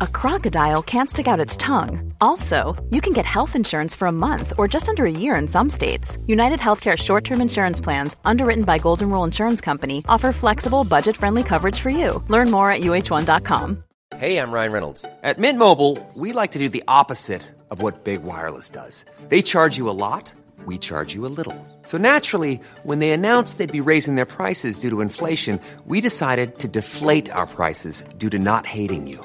a crocodile can't stick out its tongue. Also, you can get health insurance for a month or just under a year in some states. United Healthcare short term insurance plans, underwritten by Golden Rule Insurance Company, offer flexible, budget friendly coverage for you. Learn more at uh1.com. Hey, I'm Ryan Reynolds. At Mint Mobile, we like to do the opposite of what Big Wireless does. They charge you a lot, we charge you a little. So naturally, when they announced they'd be raising their prices due to inflation, we decided to deflate our prices due to not hating you.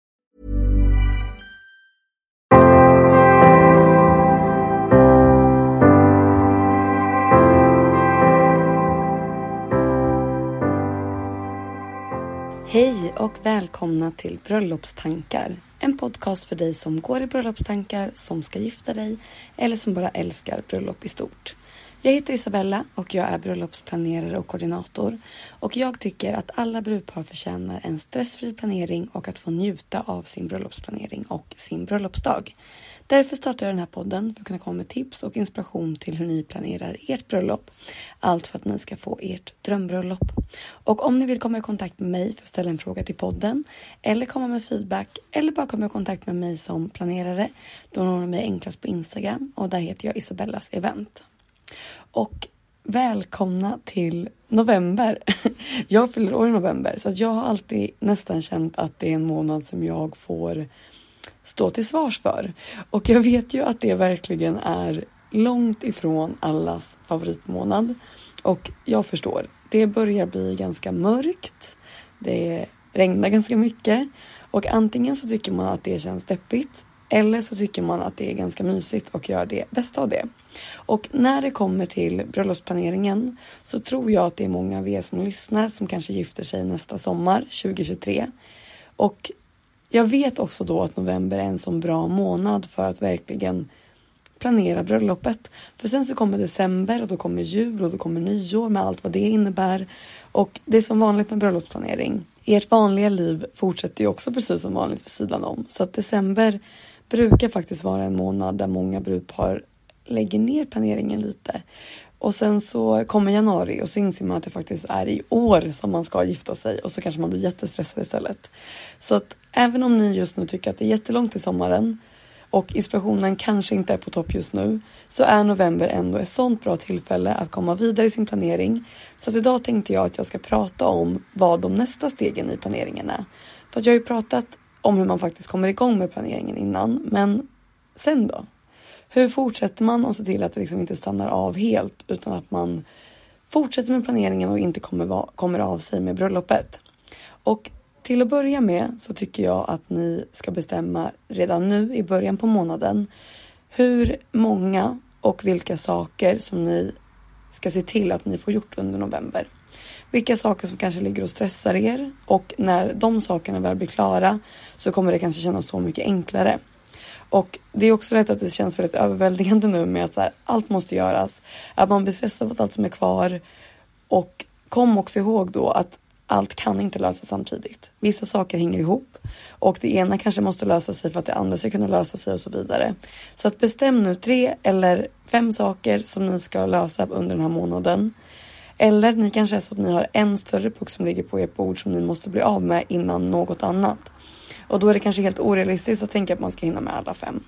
Hej och välkomna till Bröllopstankar. En podcast för dig som går i bröllopstankar, som ska gifta dig eller som bara älskar bröllop i stort. Jag heter Isabella och jag är bröllopsplanerare och koordinator. Och jag tycker att alla brudpar förtjänar en stressfri planering och att få njuta av sin bröllopsplanering och sin bröllopsdag. Därför startar jag den här podden för att kunna komma med tips och inspiration till hur ni planerar ert bröllop. Allt för att ni ska få ert drömbröllop. Och om ni vill komma i kontakt med mig för att ställa en fråga till podden eller komma med feedback eller bara komma i kontakt med mig som planerare, då når ni mig enklast på Instagram och där heter jag Isabellas event. Och välkomna till november. Jag fyller år i november så jag har alltid nästan känt att det är en månad som jag får stå till svars för. Och jag vet ju att det verkligen är långt ifrån allas favoritmånad. Och jag förstår, det börjar bli ganska mörkt. Det regnar ganska mycket och antingen så tycker man att det känns deppigt eller så tycker man att det är ganska mysigt och gör det bästa av det. Och när det kommer till bröllopsplaneringen så tror jag att det är många av er som lyssnar som kanske gifter sig nästa sommar 2023. Och jag vet också då att november är en sån bra månad för att verkligen planera bröllopet. För sen så kommer december och då kommer jul och då kommer nyår med allt vad det innebär. Och det är som vanligt med bröllopsplanering. Ert vanliga liv fortsätter ju också precis som vanligt vid sidan om. Så att december brukar faktiskt vara en månad där många brudpar lägger ner planeringen lite. Och sen så kommer januari och så inser man att det faktiskt är i år som man ska gifta sig och så kanske man blir jättestressad istället. Så att även om ni just nu tycker att det är jättelångt till sommaren och inspirationen kanske inte är på topp just nu så är november ändå ett sånt bra tillfälle att komma vidare i sin planering. Så att idag tänkte jag att jag ska prata om vad de nästa stegen i planeringen är. För att jag har ju pratat om hur man faktiskt kommer igång med planeringen innan, men sen då? Hur fortsätter man och ser till att det liksom inte stannar av helt utan att man fortsätter med planeringen och inte kommer, va, kommer av sig med bröllopet? Och till att börja med så tycker jag att ni ska bestämma redan nu i början på månaden hur många och vilka saker som ni ska se till att ni får gjort under november. Vilka saker som kanske ligger och stressar er och när de sakerna väl blir klara så kommer det kanske kännas så mycket enklare. Och det är också lätt att det känns väldigt överväldigande nu med att så här, allt måste göras. Att man blir stressad av allt som är kvar. Och kom också ihåg då att allt kan inte lösas samtidigt. Vissa saker hänger ihop och det ena kanske måste lösa sig för att det andra ska kunna lösa sig och så vidare. Så att bestäm nu tre eller fem saker som ni ska lösa under den här månaden. Eller ni kanske är så att ni har en större puck som ligger på ert bord som ni måste bli av med innan något annat. Och då är det kanske helt orealistiskt att tänka att man ska hinna med alla fem.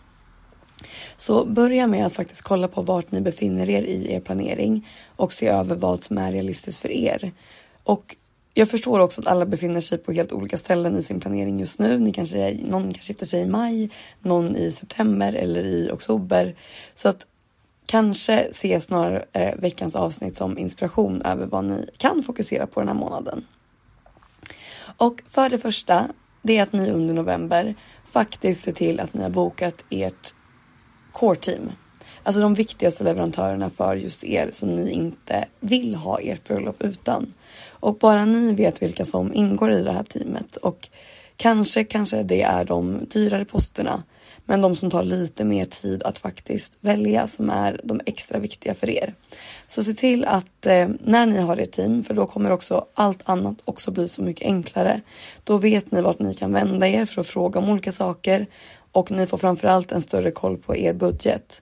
Så börja med att faktiskt kolla på vart ni befinner er i er planering och se över vad som är realistiskt för er. Och jag förstår också att alla befinner sig på helt olika ställen i sin planering just nu. Ni kanske, någon kanske gifter sig i maj, någon i september eller i oktober. Så att kanske se snarare eh, veckans avsnitt som inspiration över vad ni kan fokusera på den här månaden. Och för det första det är att ni under november faktiskt ser till att ni har bokat ert core team. Alltså de viktigaste leverantörerna för just er som ni inte vill ha ert bröllop utan. Och bara ni vet vilka som ingår i det här teamet och kanske, kanske det är de dyrare posterna men de som tar lite mer tid att faktiskt välja som är de extra viktiga för er. Så se till att eh, när ni har ert team, för då kommer också allt annat också bli så mycket enklare. Då vet ni vart ni kan vända er för att fråga om olika saker och ni får framförallt en större koll på er budget.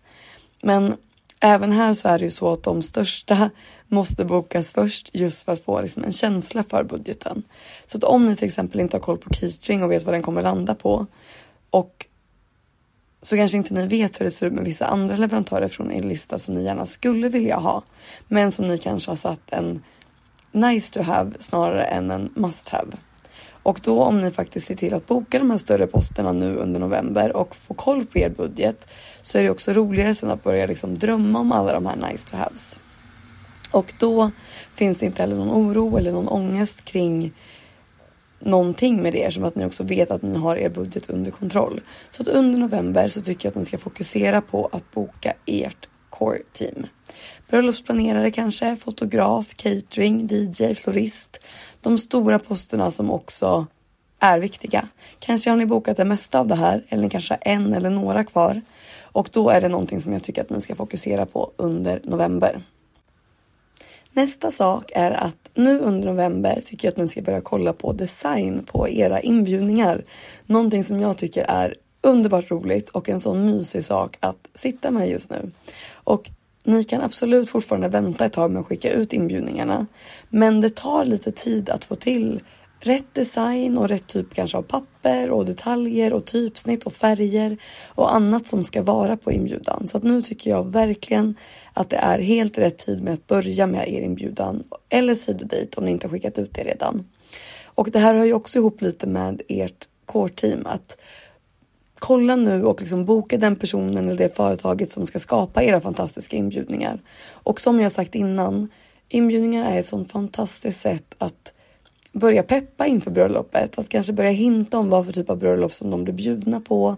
Men även här så är det ju så att de största måste bokas först just för att få liksom en känsla för budgeten. Så att om ni till exempel inte har koll på catering och vet vad den kommer landa på och så kanske inte ni vet hur det ser ut med vissa andra leverantörer från er lista som ni gärna skulle vilja ha, men som ni kanske har satt en nice to have snarare än en must have. Och då om ni faktiskt ser till att boka de här större posterna nu under november och få koll på er budget så är det också roligare sen att börja liksom drömma om alla de här nice to haves. Och då finns det inte heller någon oro eller någon ångest kring någonting med det som att ni också vet att ni har er budget under kontroll. Så att under november så tycker jag att ni ska fokusera på att boka ert core team. Bröllopsplanerare kanske, fotograf, catering, DJ, florist. De stora posterna som också är viktiga. Kanske har ni bokat det mesta av det här eller ni kanske har en eller några kvar och då är det någonting som jag tycker att ni ska fokusera på under november. Nästa sak är att nu under november tycker jag att ni ska börja kolla på design på era inbjudningar. Någonting som jag tycker är underbart roligt och en sån mysig sak att sitta med just nu. Och ni kan absolut fortfarande vänta ett tag med att skicka ut inbjudningarna. Men det tar lite tid att få till rätt design och rätt typ kanske av papper och detaljer och typsnitt och färger och annat som ska vara på inbjudan. Så att nu tycker jag verkligen att det är helt rätt tid med att börja med er inbjudan eller sidodejt om ni inte har skickat ut det redan. Och det här hör ju också ihop lite med ert core team att kolla nu och liksom boka den personen eller det företaget som ska skapa era fantastiska inbjudningar. Och som jag sagt innan, inbjudningar är ett sånt fantastiskt sätt att börja peppa inför bröllopet, att kanske börja hinta om vad för typ av bröllop som de blir bjudna på,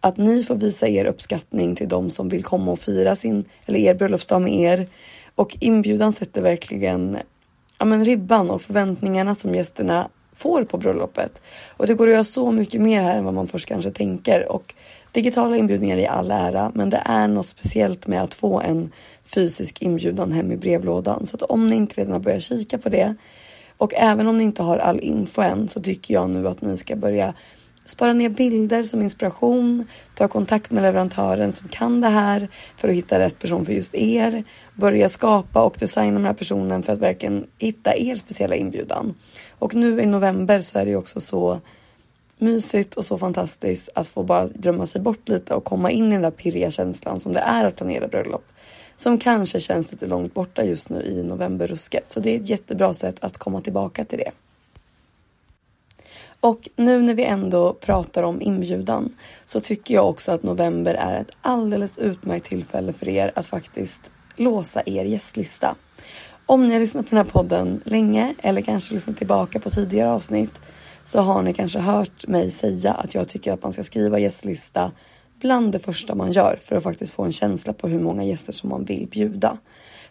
att ni får visa er uppskattning till de som vill komma och fira sin eller er bröllopsdag med er och inbjudan sätter verkligen ja, men ribban och förväntningarna som gästerna får på bröllopet. Och det går att göra så mycket mer här än vad man först kanske tänker och digitala inbjudningar i all ära, men det är något speciellt med att få en fysisk inbjudan hem i brevlådan. Så att om ni inte redan har börjat kika på det och även om ni inte har all info än så tycker jag nu att ni ska börja spara ner bilder som inspiration, ta kontakt med leverantören som kan det här för att hitta rätt person för just er, börja skapa och designa den här personen för att verkligen hitta er speciella inbjudan. Och nu i november så är det ju också så mysigt och så fantastiskt att få bara drömma sig bort lite och komma in i den där pirriga känslan som det är att planera bröllop som kanske känns lite långt borta just nu i novemberrusket. Så det är ett jättebra sätt att komma tillbaka till det. Och nu när vi ändå pratar om inbjudan så tycker jag också att november är ett alldeles utmärkt tillfälle för er att faktiskt låsa er gästlista. Om ni har lyssnat på den här podden länge eller kanske lyssnat tillbaka på tidigare avsnitt så har ni kanske hört mig säga att jag tycker att man ska skriva gästlista bland det första man gör för att faktiskt få en känsla på hur många gäster som man vill bjuda.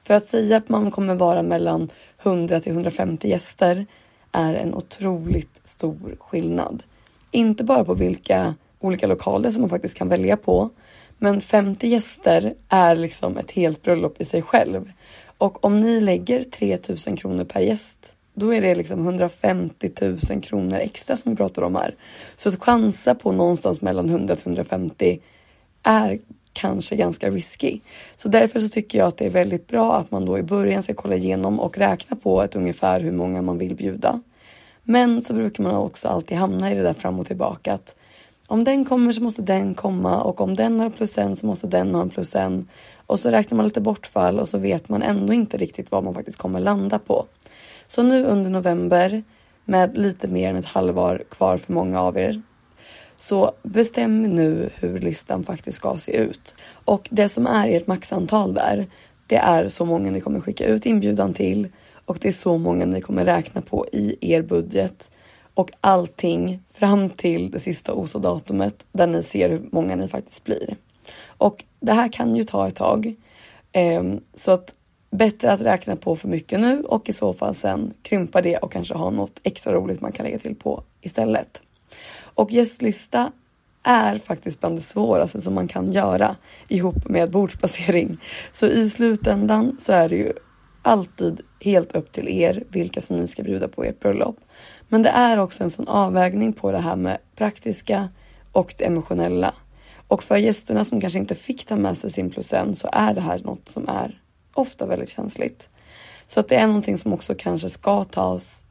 För att säga att man kommer vara mellan 100 till 150 gäster är en otroligt stor skillnad. Inte bara på vilka olika lokaler som man faktiskt kan välja på, men 50 gäster är liksom ett helt bröllop i sig själv. Och om ni lägger 3000 kronor per gäst, då är det liksom 150 000 kronor extra som vi pratar om här. Så att chansa på någonstans mellan 100 till 150 är kanske ganska risky. Så därför så tycker jag att det är väldigt bra att man då i början ska kolla igenom och räkna på ett ungefär hur många man vill bjuda. Men så brukar man också alltid hamna i det där fram och tillbaka att om den kommer så måste den komma och om den har plus en så måste den ha en plus en. Och så räknar man lite bortfall och så vet man ändå inte riktigt vad man faktiskt kommer landa på. Så nu under november med lite mer än ett halvår kvar för många av er så bestäm nu hur listan faktiskt ska se ut. Och det som är ert maxantal där, det är så många ni kommer skicka ut inbjudan till och det är så många ni kommer räkna på i er budget. och allting fram till det sista OSA-datumet där ni ser hur många ni faktiskt blir. Och det här kan ju ta ett tag. Ehm, så att bättre att räkna på för mycket nu och i så fall sen krympa det och kanske ha något extra roligt man kan lägga till på istället. Och gästlista är faktiskt bland det svåraste som man kan göra ihop med bordsplacering. Så i slutändan så är det ju alltid helt upp till er vilka som ni ska bjuda på ert bröllop. Men det är också en sån avvägning på det här med praktiska och det emotionella. Och för gästerna som kanske inte fick ta med sig sin plus en så är det här något som är ofta väldigt känsligt. Så att det är någonting som också kanske ska tas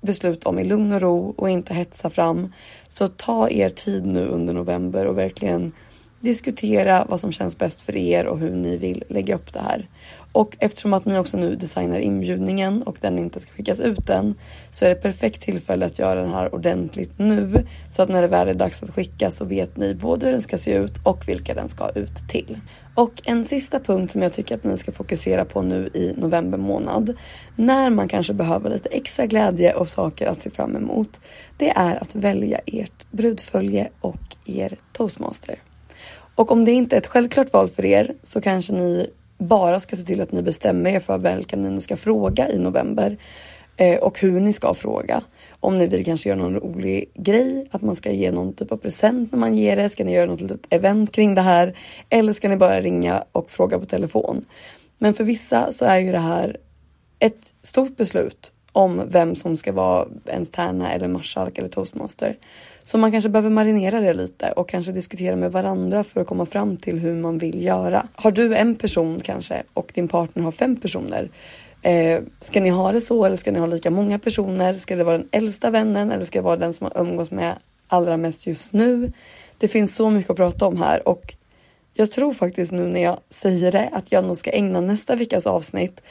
beslut om i lugn och ro och inte hetsa fram. Så ta er tid nu under november och verkligen diskutera vad som känns bäst för er och hur ni vill lägga upp det här. Och eftersom att ni också nu designar inbjudningen och den inte ska skickas ut än så är det perfekt tillfälle att göra den här ordentligt nu så att när det väl är dags att skicka så vet ni både hur den ska se ut och vilka den ska ut till. Och en sista punkt som jag tycker att ni ska fokusera på nu i november månad när man kanske behöver lite extra glädje och saker att se fram emot. Det är att välja ert brudfölje och er toastmaster. Och om det inte är ett självklart val för er så kanske ni bara ska se till att ni bestämmer er för vilka ni nu ska fråga i november Eh, och hur ni ska fråga. Om ni vill kanske göra någon rolig grej, att man ska ge någon typ av present när man ger det. Ska ni göra något litet event kring det här? Eller ska ni bara ringa och fråga på telefon? Men för vissa så är ju det här ett stort beslut om vem som ska vara ens tärna eller marskalk eller toastmaster. Så man kanske behöver marinera det lite och kanske diskutera med varandra för att komma fram till hur man vill göra. Har du en person kanske och din partner har fem personer. Eh, ska ni ha det så eller ska ni ha lika många personer? Ska det vara den äldsta vännen eller ska det vara den som har umgås med allra mest just nu? Det finns så mycket att prata om här och jag tror faktiskt nu när jag säger det att jag nog ska ägna nästa veckas avsnitt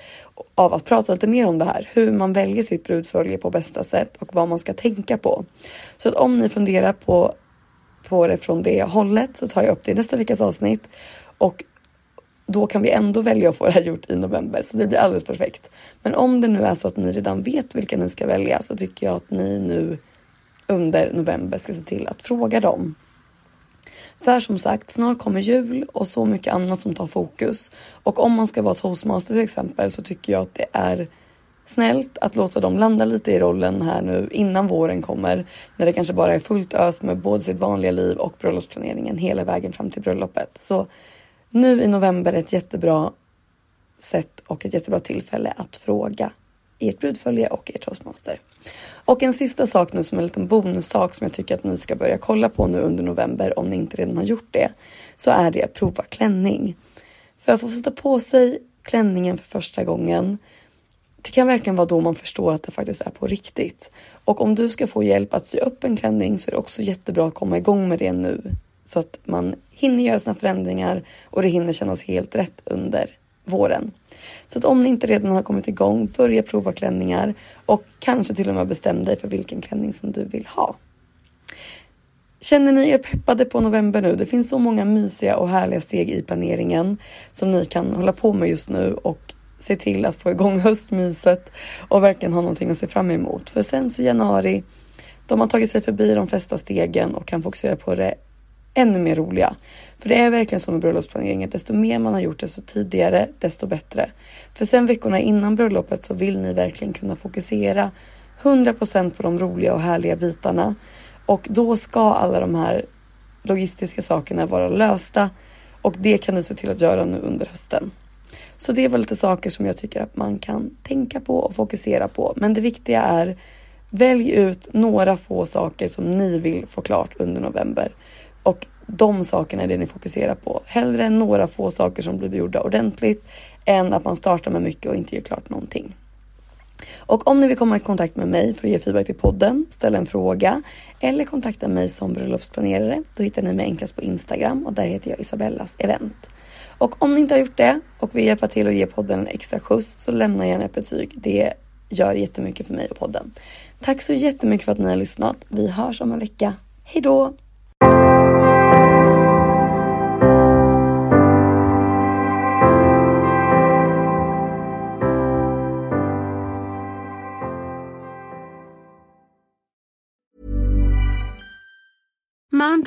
av att prata lite mer om det här. Hur man väljer sitt brudfölje på bästa sätt och vad man ska tänka på. Så att om ni funderar på, på det från det hållet så tar jag upp det i nästa veckas avsnitt och då kan vi ändå välja att få det här gjort i november så det blir alldeles perfekt. Men om det nu är så att ni redan vet vilka ni ska välja så tycker jag att ni nu under november ska se till att fråga dem för som sagt, snart kommer jul och så mycket annat som tar fokus. Och om man ska vara toastmaster till exempel så tycker jag att det är snällt att låta dem landa lite i rollen här nu innan våren kommer. När det kanske bara är fullt ös med både sitt vanliga liv och bröllopsplaneringen hela vägen fram till bröllopet. Så nu i november är ett jättebra sätt och ett jättebra tillfälle att fråga ert brudfölje och ert toastmaster. Och en sista sak nu som en liten bonussak som jag tycker att ni ska börja kolla på nu under november om ni inte redan har gjort det. Så är det att prova klänning. För att få sätta på sig klänningen för första gången. Det kan verkligen vara då man förstår att det faktiskt är på riktigt. Och om du ska få hjälp att sy upp en klänning så är det också jättebra att komma igång med det nu. Så att man hinner göra sina förändringar och det hinner kännas helt rätt under våren. Så att om ni inte redan har kommit igång, börja prova klänningar och kanske till och med bestäm dig för vilken klänning som du vill ha. Känner ni er peppade på november nu? Det finns så många mysiga och härliga steg i planeringen som ni kan hålla på med just nu och se till att få igång höstmyset och verkligen ha någonting att se fram emot. För sen så januari, de har tagit sig förbi de flesta stegen och kan fokusera på det ännu mer roliga. För det är verkligen så med bröllopsplaneringen, desto mer man har gjort desto tidigare, desto bättre. För sen veckorna innan bröllopet så vill ni verkligen kunna fokusera 100% på de roliga och härliga bitarna. Och då ska alla de här logistiska sakerna vara lösta och det kan ni se till att göra nu under hösten. Så det var lite saker som jag tycker att man kan tänka på och fokusera på. Men det viktiga är välj ut några få saker som ni vill få klart under november och de sakerna är det ni fokuserar på. Hellre några få saker som blir gjorda ordentligt än att man startar med mycket och inte gör klart någonting. Och om ni vill komma i kontakt med mig för att ge feedback till podden, ställa en fråga eller kontakta mig som bröllopsplanerare, då hittar ni mig enklast på Instagram och där heter jag Isabellas event. Och om ni inte har gjort det och vill hjälpa till att ge podden en extra skjuts så lämna gärna ett betyg. Det gör jättemycket för mig och podden. Tack så jättemycket för att ni har lyssnat. Vi hörs om en vecka. Hej